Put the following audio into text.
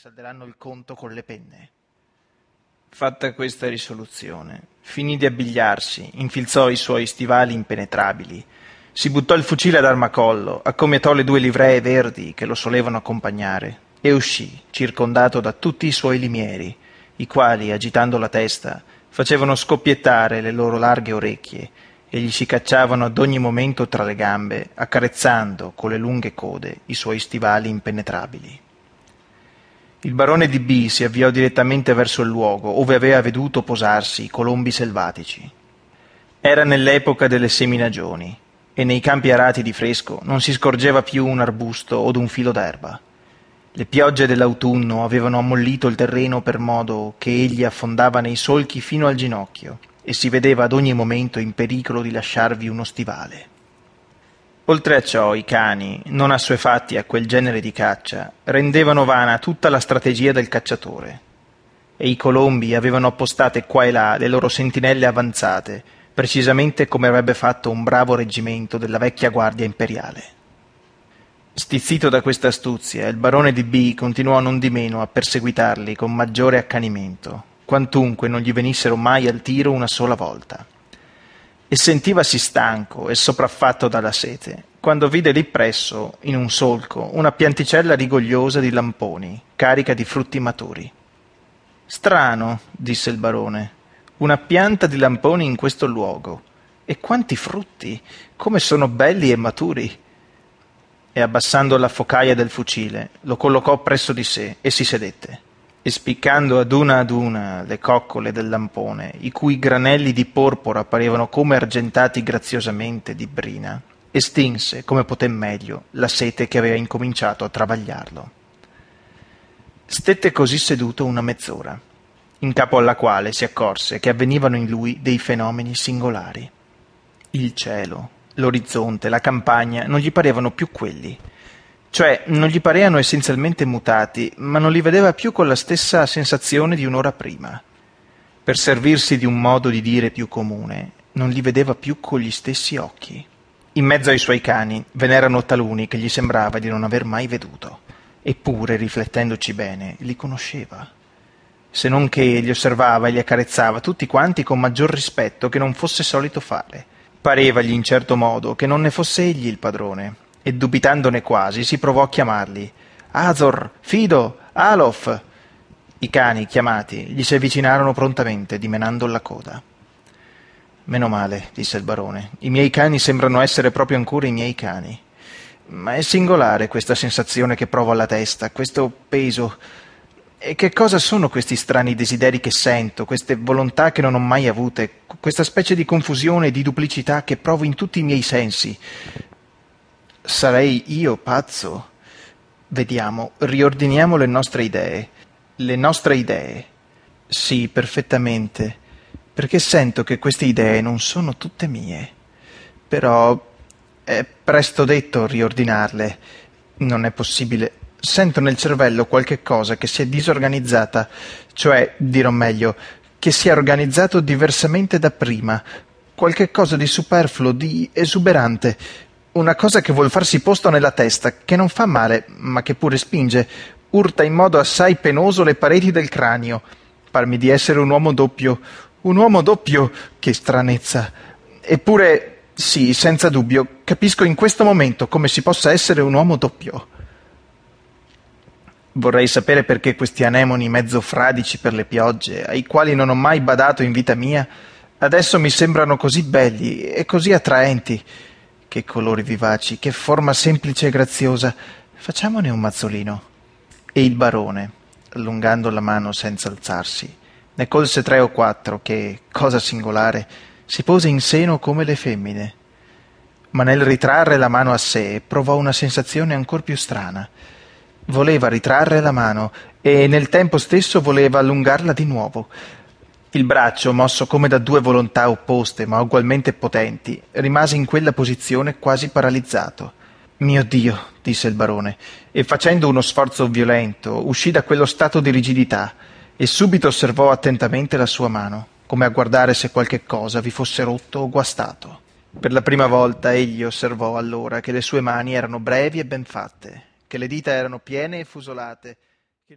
salderanno il conto con le penne. Fatta questa risoluzione, finì di abbigliarsi, infilzò i suoi stivali impenetrabili, si buttò il fucile ad armacollo, accomiatò le due livree verdi che lo solevano accompagnare e uscì, circondato da tutti i suoi limieri, i quali, agitando la testa, facevano scoppiettare le loro larghe orecchie e gli si cacciavano ad ogni momento tra le gambe, accarezzando con le lunghe code i suoi stivali impenetrabili. Il barone di B si avviò direttamente verso il luogo ove aveva veduto posarsi i colombi selvatici. Era nell'epoca delle seminagioni e nei campi arati di fresco non si scorgeva più un arbusto od un filo d'erba. Le piogge dell'autunno avevano ammollito il terreno per modo che egli affondava nei solchi fino al ginocchio e si vedeva ad ogni momento in pericolo di lasciarvi uno stivale. Oltre a ciò i cani, non assuefatti a quel genere di caccia, rendevano vana tutta la strategia del cacciatore. E i colombi avevano appostate qua e là le loro sentinelle avanzate, precisamente come avrebbe fatto un bravo reggimento della vecchia guardia imperiale. Stizzito da questa astuzia, il barone di B continuò non di meno a perseguitarli con maggiore accanimento, quantunque non gli venissero mai al tiro una sola volta e sentivasi stanco e sopraffatto dalla sete, quando vide lì presso, in un solco, una pianticella rigogliosa di lamponi, carica di frutti maturi. Strano, disse il barone, una pianta di lamponi in questo luogo. E quanti frutti! Come sono belli e maturi! E abbassando la focaia del fucile, lo collocò presso di sé e si sedette e spiccando ad una ad una le coccole del lampone, i cui granelli di porpora parevano come argentati graziosamente di brina, estinse, come poté meglio, la sete che aveva incominciato a travagliarlo. Stette così seduto una mezz'ora, in capo alla quale si accorse che avvenivano in lui dei fenomeni singolari. Il cielo, l'orizzonte, la campagna non gli parevano più quelli, cioè, non gli pareano essenzialmente mutati, ma non li vedeva più con la stessa sensazione di un'ora prima. Per servirsi di un modo di dire più comune, non li vedeva più con gli stessi occhi. In mezzo ai suoi cani ve n'erano taluni che gli sembrava di non aver mai veduto, eppure, riflettendoci bene, li conosceva. Se non che li osservava e li accarezzava tutti quanti con maggior rispetto che non fosse solito fare. Parevagli in certo modo che non ne fosse egli il padrone, e dubitandone quasi si provò a chiamarli. Azor, Fido, Alof. I cani, chiamati, gli si avvicinarono prontamente, dimenando la coda. Meno male, disse il barone. I miei cani sembrano essere proprio ancora i miei cani. Ma è singolare questa sensazione che provo alla testa, questo peso. E che cosa sono questi strani desideri che sento, queste volontà che non ho mai avute, questa specie di confusione e di duplicità che provo in tutti i miei sensi? Sarei io pazzo? Vediamo, riordiniamo le nostre idee. Le nostre idee. Sì, perfettamente, perché sento che queste idee non sono tutte mie. Però è presto detto riordinarle. Non è possibile. Sento nel cervello qualche cosa che si è disorganizzata, cioè, dirò meglio, che si è organizzato diversamente da prima, qualche cosa di superfluo, di esuberante, una cosa che vuol farsi posto nella testa, che non fa male, ma che pure spinge, urta in modo assai penoso le pareti del cranio. Parmi di essere un uomo doppio. Un uomo doppio? Che stranezza. Eppure, sì, senza dubbio, capisco in questo momento come si possa essere un uomo doppio. Vorrei sapere perché questi anemoni mezzo fradici per le piogge, ai quali non ho mai badato in vita mia, adesso mi sembrano così belli e così attraenti. Che colori vivaci, che forma semplice e graziosa. Facciamone un mazzolino. E il barone, allungando la mano senza alzarsi, ne colse tre o quattro che, cosa singolare, si pose in seno come le femmine. Ma nel ritrarre la mano a sé provò una sensazione ancor più strana. Voleva ritrarre la mano e nel tempo stesso voleva allungarla di nuovo, il braccio, mosso come da due volontà opposte ma ugualmente potenti, rimase in quella posizione quasi paralizzato. Mio Dio, disse il barone, e facendo uno sforzo violento uscì da quello stato di rigidità e subito osservò attentamente la sua mano, come a guardare se qualche cosa vi fosse rotto o guastato. Per la prima volta egli osservò allora che le sue mani erano brevi e ben fatte, che le dita erano piene e fusolate,